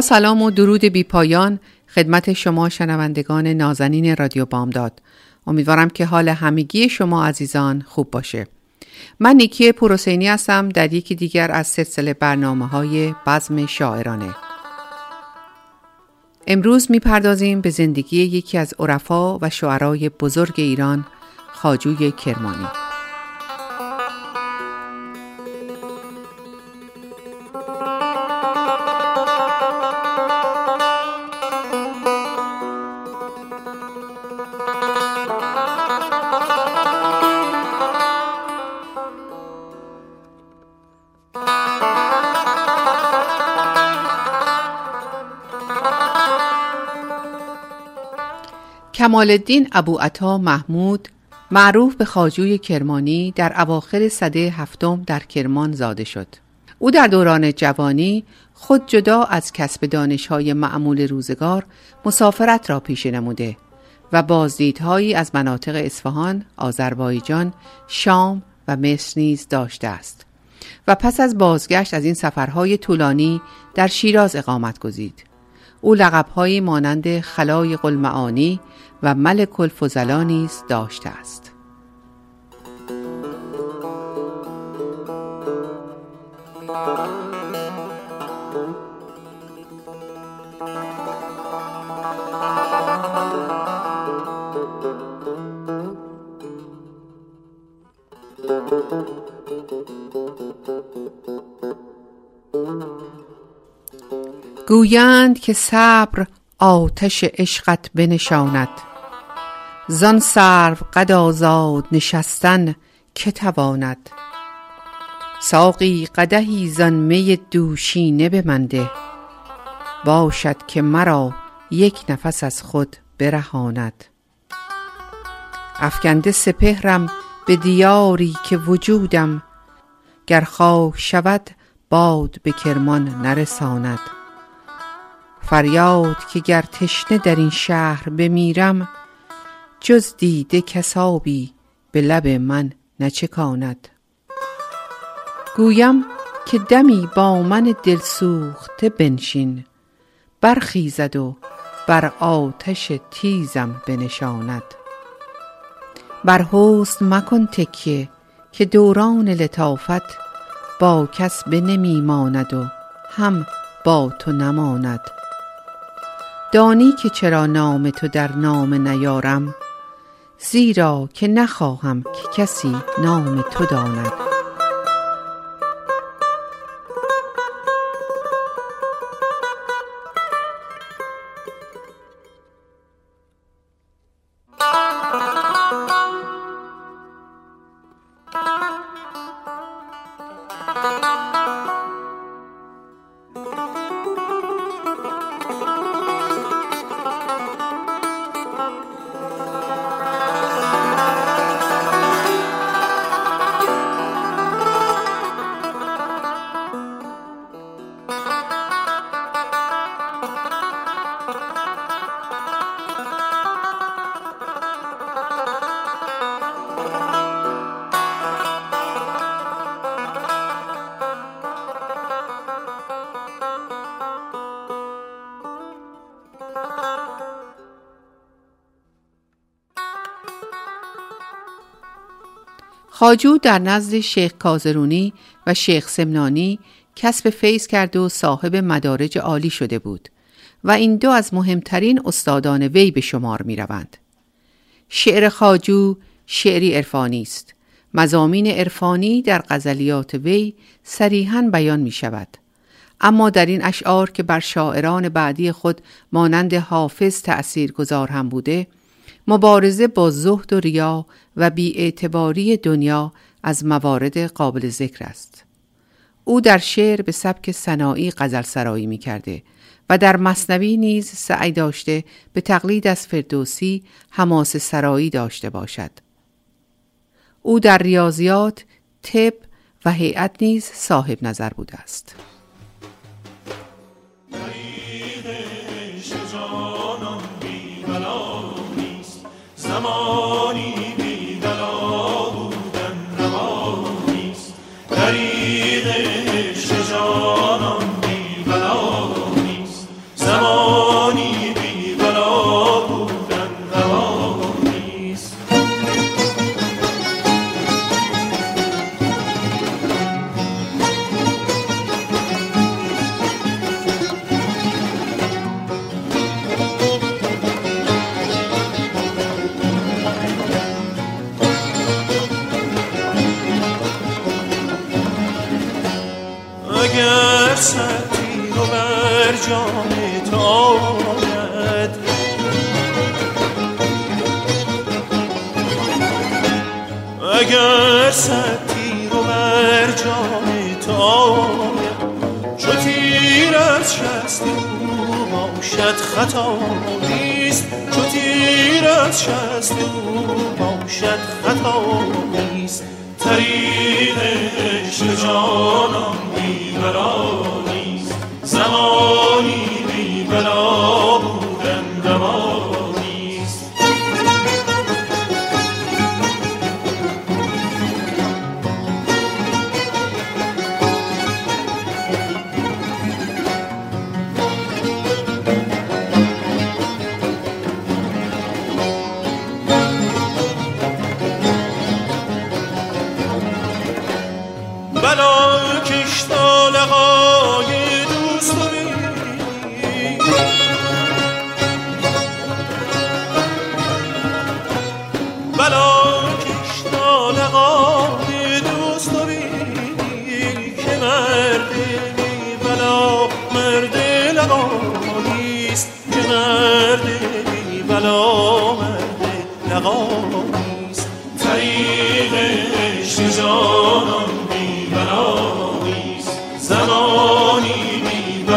سلام و درود بی پایان خدمت شما شنوندگان نازنین رادیو بامداد. امیدوارم که حال همگی شما عزیزان خوب باشه. من نیکی پروسینی هستم در یکی دیگر از سلسله برنامه های بزم شاعرانه. امروز می‌پردازیم به زندگی یکی از عرفا و شعرای بزرگ ایران خاجوی کرمانی. کمال الدین ابو عطا محمود معروف به خاجوی کرمانی در اواخر سده هفتم در کرمان زاده شد. او در دوران جوانی خود جدا از کسب دانشهای معمول روزگار مسافرت را پیش نموده و بازدیدهایی از مناطق اصفهان، آذربایجان، شام و مصر نیز داشته است. و پس از بازگشت از این سفرهای طولانی در شیراز اقامت گزید. او لقبهایی مانند خلای المعانی و ملک الفضلا نیز داشته است. گویند که صبر آتش عشقت بنشاند. زان سرو قد آزاد نشستن که تواند؟ ساقی قدهی زان می دوشینه بمنده. باشد که مرا یک نفس از خود برهاند. افکنده سپهرم به دیاری که وجودم. گر خاک شود باد به کرمان نرساند. فریاد که گر تشنه در این شهر بمیرم جز دیده کسابی به لب من نچکاند. گویم که دمی با من دلسوخته بنشین برخیزد و بر آتش تیزم بنشاند. بر حسن مکن تکیه که دوران لطافت با کس به نمی ماند و هم با تو نماند. دانی که چرا نام تو در نام نیارم زیرا که نخواهم که کسی نام تو داند. خاجو در نزد شیخ کازرونی و شیخ سمنانی کسب فیض کرده و صاحب مدارج عالی شده بود و این دو از مهمترین استادان وی به شمار می روند. شعر خاجو شعری عرفانی است. مزامین عرفانی در غزلیات وی صریحا بیان می شود. اما در این اشعار که بر شاعران بعدی خود مانند حافظ تأثیر گذار هم بوده مبارزه با زهد و ریا و بیاعتباری دنیا از موارد قابل ذکر است. او در شعر به سبک سنایی غزل سرایی می کرده و در مصنوی نیز سعی داشته به تقلید از فردوسی حماس سرایی داشته باشد. او در ریاضیات، طب و هیئت نیز صاحب نظر بوده است. اگر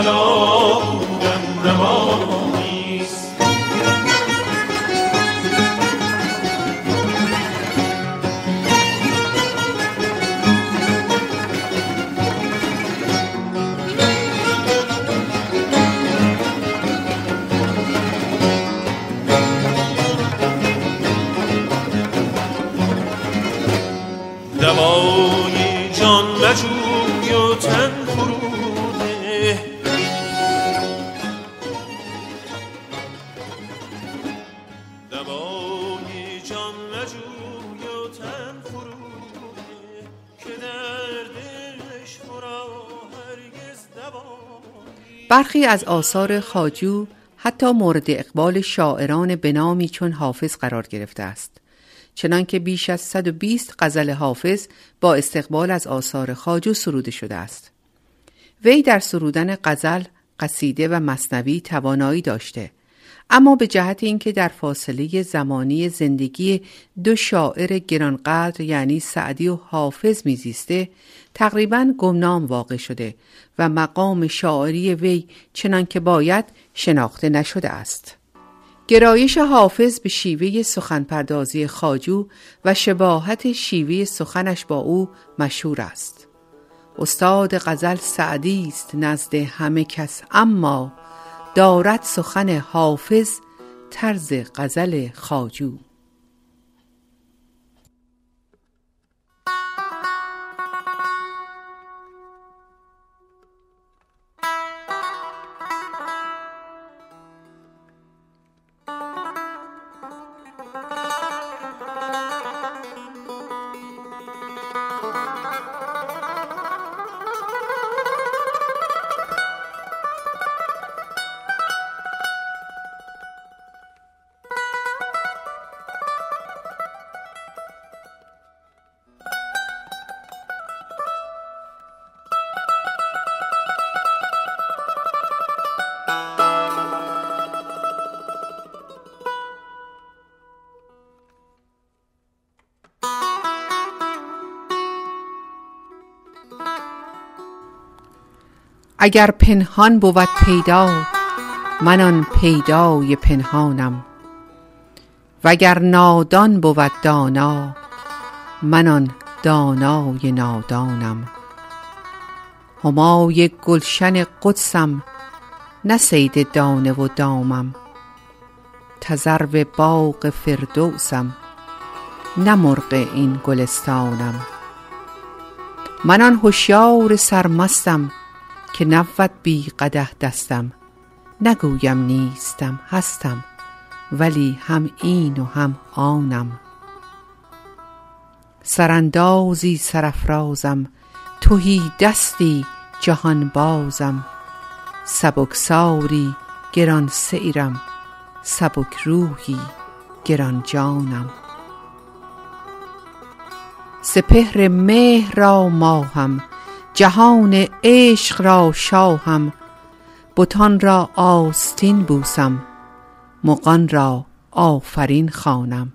know. از آثار خاجو حتی مورد اقبال شاعران بنامی چون حافظ قرار گرفته است. چنانکه بیش از 120 غزل حافظ با استقبال از آثار خاجو سروده شده است. وی در سرودن غزل، قصیده و مصنوی توانایی داشته اما به جهت اینکه در فاصله زمانی زندگی دو شاعر گرانقدر یعنی سعدی و حافظ میزیسته تقریبا گمنام واقع شده و مقام شاعری وی چنان که باید شناخته نشده است. گرایش حافظ به شیوه سخنپردازی خاجو و شباهت شیوه سخنش با او مشهور است. استاد غزل سعدی است نزد همه کس اما دارد سخن حافظ طرز غزل خاجو اگر پنهان بود پیدا من آن پیدای پنهانم. وگر نادان بود دانا من آن دانای نادانم. همای گلشن قدسم نه صید دانه و دامم. تذرو باغ فردوسم نه مرغ این گلستانم. من آن هشیار سرمستم که نبود بی قدح دستم. نگویم نیستم هستم ولی هم این و هم آنم. سراندازی سرافرازم تهی دستی جهان بازم سبکساری گران سیرم سبک روحی گران جانم. سپهر مهر را ماهم جهان عشق را شاهم بتان را آستین بوسم مغان را آفرین خوانم.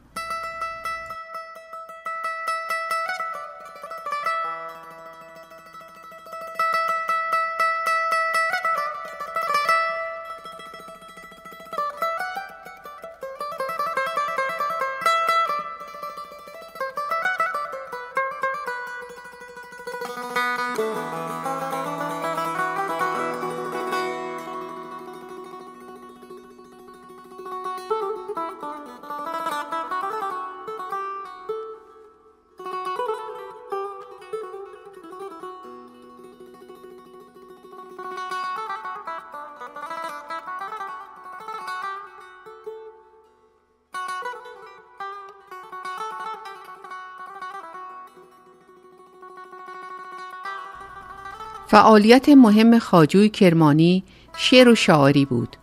فعالیت مهم خاجوی کرمانی شعر و شاعری بود.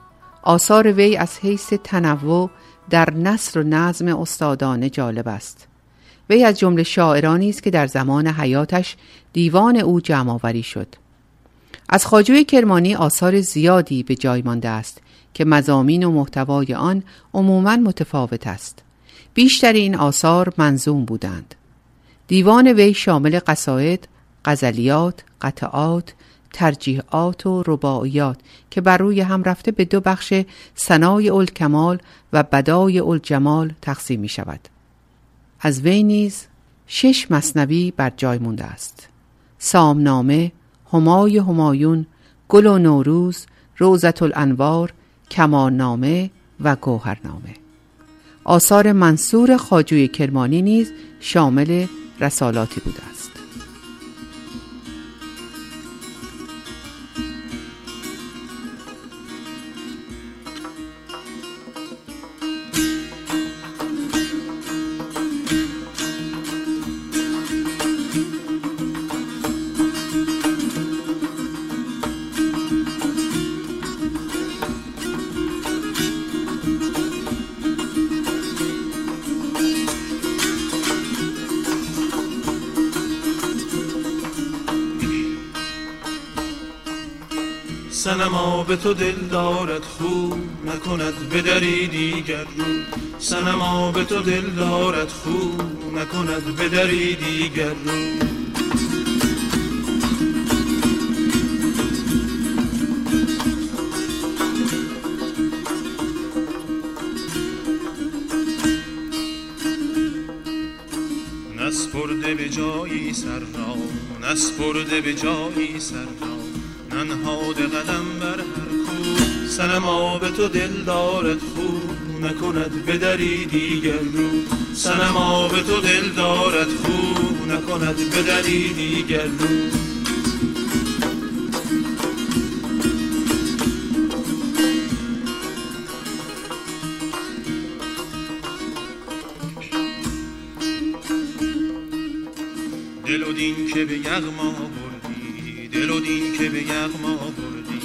آثار وی از حیث تنوع در نصر و نظم استادانه جالب است. وی از جمله شاعرانی است که در زمان حیاتش دیوان او جمع شد. از خاجوی کرمانی آثار زیادی به جای مانده است که مزامین و محتوای آن عموما متفاوت است. بیشتر این آثار منظوم بودند. دیوان وی شامل قصاید، غزلیات، قطعات، ترجیحات و رباعیات که بر روی هم رفته به دو بخش سنای الکمال و بدای الجمال تقسیم می شود. از وی نیز شش مصنوی بر جای مونده است. سامنامه، همای همایون، گل و نوروز، روزت الانوار، کمارنامه و گوهرنامه. آثار منصور خاجوی کرمانی نیز شامل رسالاتی بوده سنما به تو دل دارد خو نکند به دری دیگر رو. سنما به تو دل دارد خو نکند به دری دیگر رو. نسپرده به جایی سر را نسپرده به جایی سر را. ننهاد قدم بر هر کو. سنما به تو دل دارد خو. نکند به دری دیگر رو. سنما به تو دل دارد خو. نکند به دری دیگر رو. دل و دین که به یغما دین که به یغما بردی.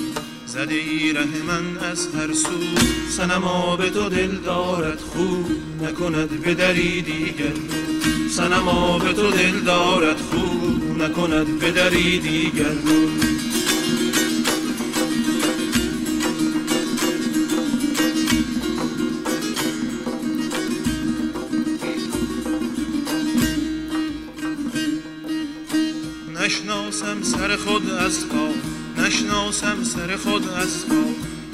زده ای ره من از هر سو سنما به تو دل دارد خو. نکند به دری دیگر. سنما به تو دل دارد خو. نکند به دری دیگر. نشناسم سر خود از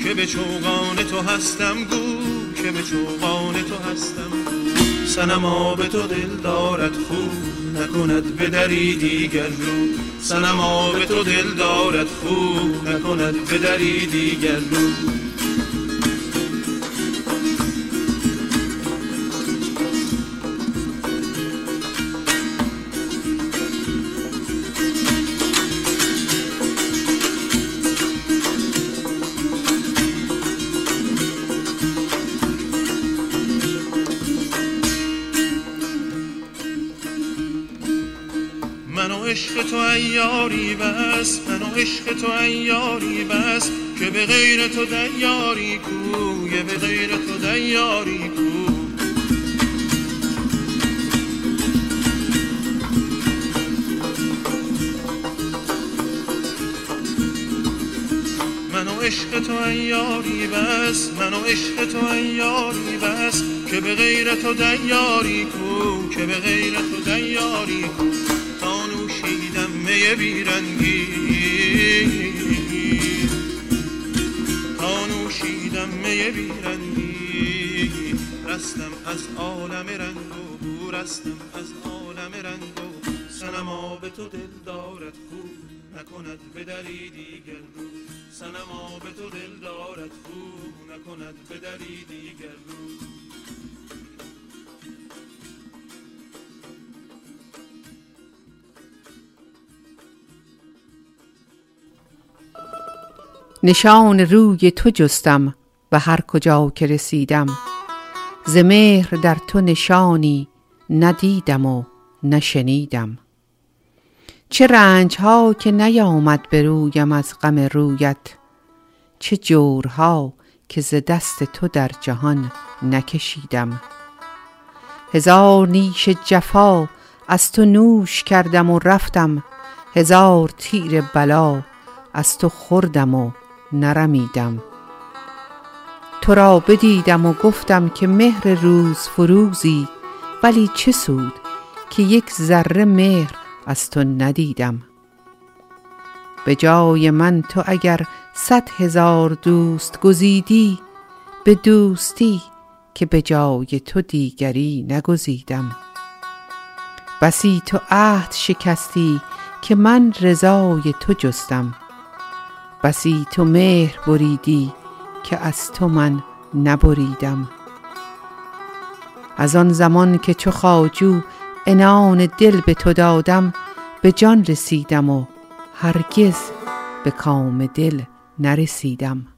که به چوغان تو هستم گو که به چوغان تو هستم. سنما به تو دل دارد خوب نکند به دری دیگر رو. سنما به تو دل دارد خوب نکند به دری دیگر رو. ایاری بس من و عشق تو ایاری بس که به غیر تو دیاری کو به غیر تو دیاری کو. من عشق تو ایاری بس من و عشق تو ایاری بس که به غیر تو دیاری کو که به غیر تو دیاری کو. می بیرنگی. تا نوشیدم می بیرنگی. رستم از عالم رنگ و رستم از عالم رنگ و سنما به تو دل دارد خوب نکند به دری دیگر رو سنما به تو دل دارد خوب نکند به دری دیگر رو نشان روی تو جستم و هر کجا که رسیدم. ز مهر در تو نشانی ندیدم و نشنیدم. چه رنج ها که نیامد به رویم از غم رویت چه جورها که ز دست تو در جهان نکشیدم. هزار نیش جفا از تو نوش کردم و رفتم هزار تیر بلا از تو خوردم و نرمیدم. تو را بدیدم و گفتم که مهر روز فروزی ولی چه سود که یک ذره مهر از تو ندیدم. به جای من تو اگر صد هزار دوست گزیدی به دوستی که به جای تو دیگری نگزیدم. بسی تو عهد شکستی که من رضای تو جستم. بسی تو مهر بریدی که از تو من نبریدم. از آن زمان که چو خواجو انان دل به تو دادم به جان رسیدم و هرگز به کام دل نرسیدم.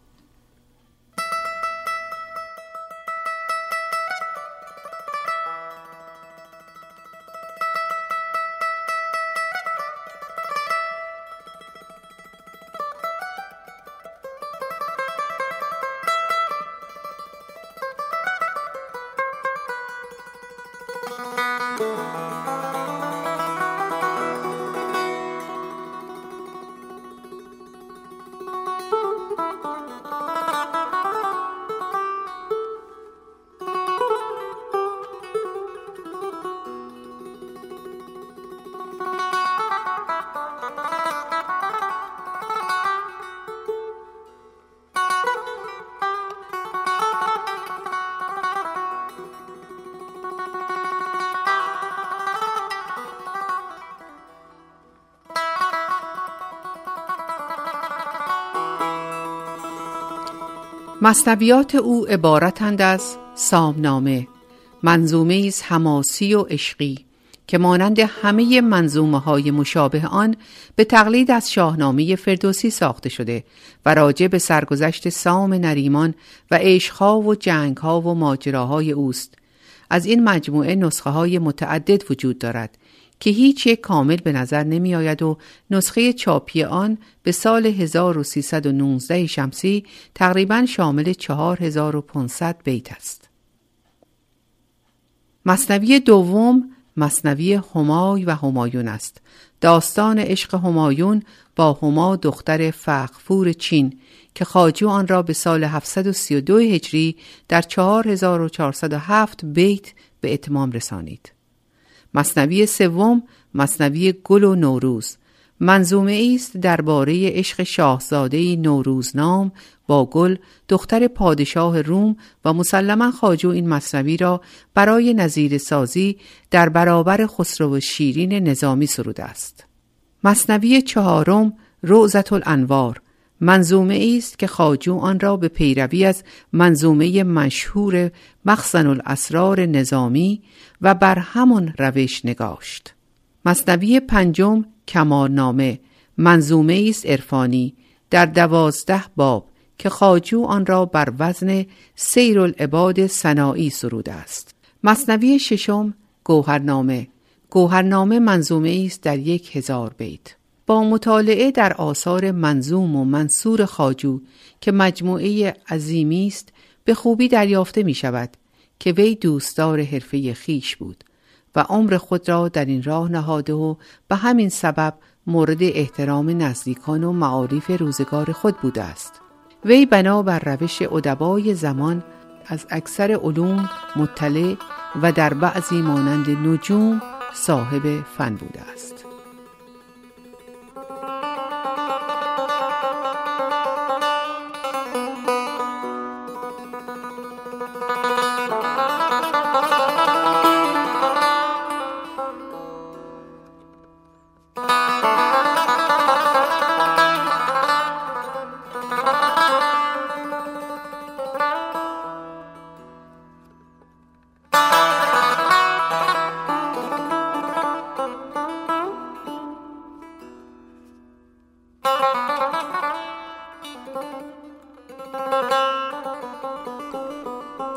مصنویات او عبارتند از سامنامه منظومه از حماسی و عشقی که مانند همه منظومه های مشابه آن به تقلید از شاهنامه فردوسی ساخته شده و راجع به سرگذشت سام نریمان و عشقها و جنگها و ماجراهای اوست. از این مجموعه نسخه های متعدد وجود دارد که هیچ یک کامل به نظر نمی آید و نسخه چاپی آن به سال 1319 شمسی تقریبا شامل 4500 بیت است. مصنوی دوم مصنوی همای و همایون است. داستان عشق همایون با هما دختر فخفور چین که خاجو آن را به سال 732 هجری در 4407 بیت به اتمام رسانید. مصنوی سوم مصنوی گل و نوروز منظومه است درباره عشق شاهزاده نوروزنام با گل دختر پادشاه روم و مسلما خاجو این مصنوی را برای نظیر سازی در برابر خسرو شیرین نظامی سروده است. مصنوی چهارم روزت الانوار منظومه است که خاجو آن را به پیروی از منظومه مشهور مخزن الاسرار نظامی و بر همان روش نگاشت. مصنوی پنجم کمالنامه منظومه است عرفانی در دوازده باب که خاجو آن را بر وزن سیر العباد سنایی سروده است. مصنوی ششم گوهرنامه گوهرنامه منظومه است در یک هزار بیت. با مطالعه در آثار منظوم و منصور خاجو که مجموعه عظیمی است به خوبی دریافته می شود که وی دوستدار حرفه خیش بود و عمر خود را در این راه نهاده و به همین سبب مورد احترام نزدیکان و معارف روزگار خود بوده است. وی بنا بر روش ادبای زمان از اکثر علوم مطلع و در بعضی مانند نجوم صاحب فن بوده است.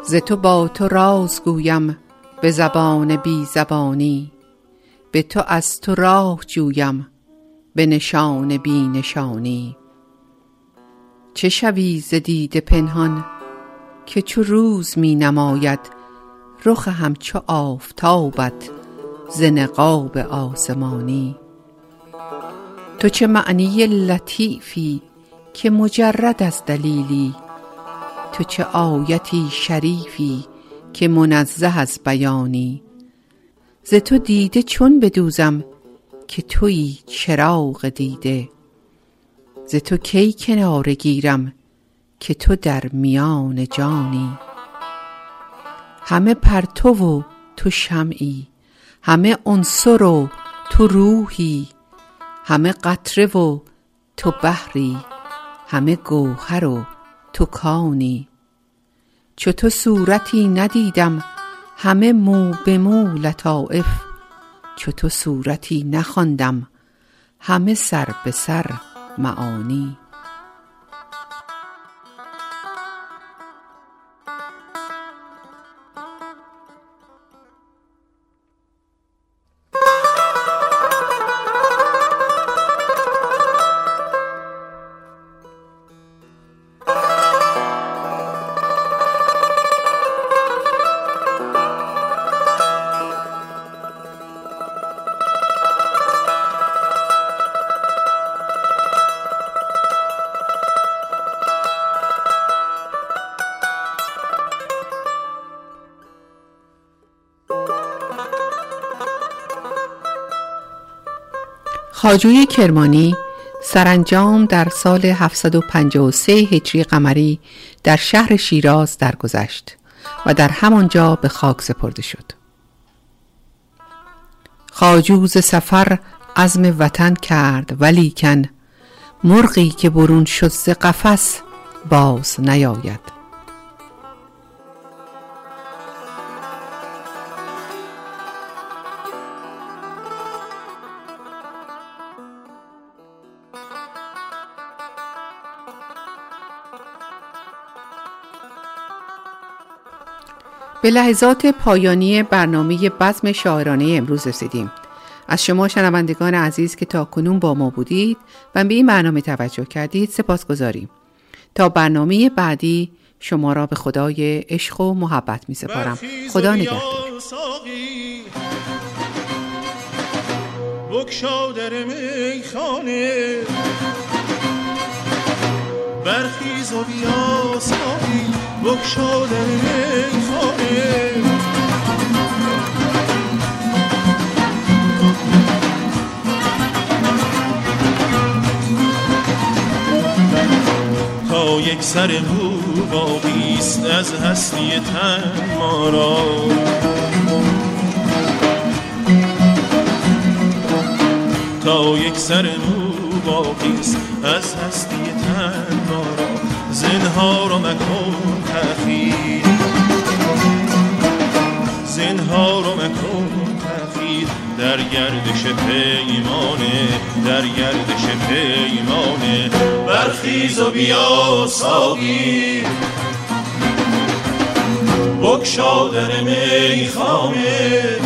ز تو با تو راز گویم به زبان بی زبانی. به تو از تو راه جویم به نشان بی نشانی. چه شوی ز دید پنهان که چو روز می نماید رخ همچو آفتابت ز نقاب آسمانی. تو چه معنی لطیفی که مجرد از دلیلی تو چه آیتی شریفی که منزه از بیانی؟ ز تو دیده چون بدوزم که تویی چراغ دیده. ز تو کی کناره گیرم که تو در میان جانی؟ همه پرتو و تو شمعی همه عنصر و تو روحی همه قطره و تو بحری همه گوهر و تو کانی. چو تو صورتی ندیدم همه مو به مو لطایف. چو تو صورتی نخواندم همه سر به سر معانی. خاجوی کرمانی سرانجام در سال 753 هجری قمری در شهر شیراز درگذشت و در همانجا به خاک سپرده شد. خاجوز سفر عزم وطن کرد ولیکن مرغی که برون شد ز قفس باز نیاید. به لحظات پایانی برنامه بزم شاعرانه امروز رسیدیم. از شما شنوندگان عزیز که تا کنون با ما بودید و به این برنامه توجه کردید سپاس گذاریم. تا برنامه بعدی شما را به خدای عشق و محبت می سپارم. خدا نگهدار. برخیز و بیا ساقی. در یک سر هو بیست از هستی تن ما را. تا یک سر مو باقیست از هستی تن ما را. زنها را مکن زنها رو مکن تخییر در گردش پیمانه در گردش پیمانه. برخیز و بیا ساقی. بکشا در میخانه.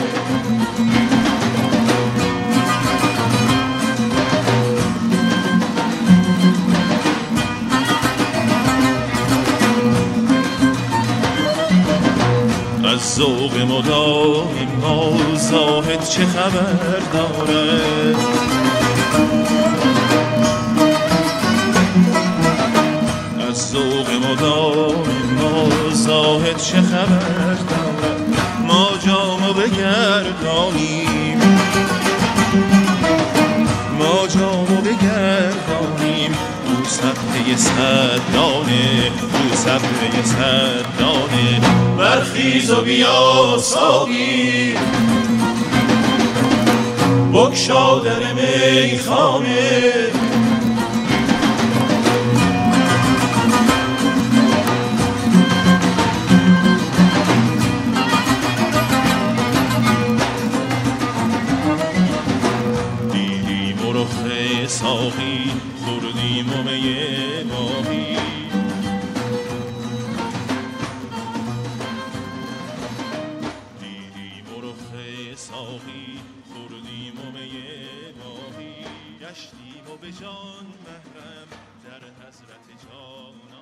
ذوق مدام ما زاهد چه خبر دارد؟ از ذوق مدام ما زاهد چه خبر دارد؟ ما جامو بگردانیم. ما جامو بگردانیم. او صفحه صد دانه او صفحه صد دانه برخیز و بیا ساقی. بکشا در میخانه. ساقی؟ خوردیم و می ماهی دیدیم و رخ ساقی خوردیم و می ماهی گشتیم و به جان محرم در حضرت جانان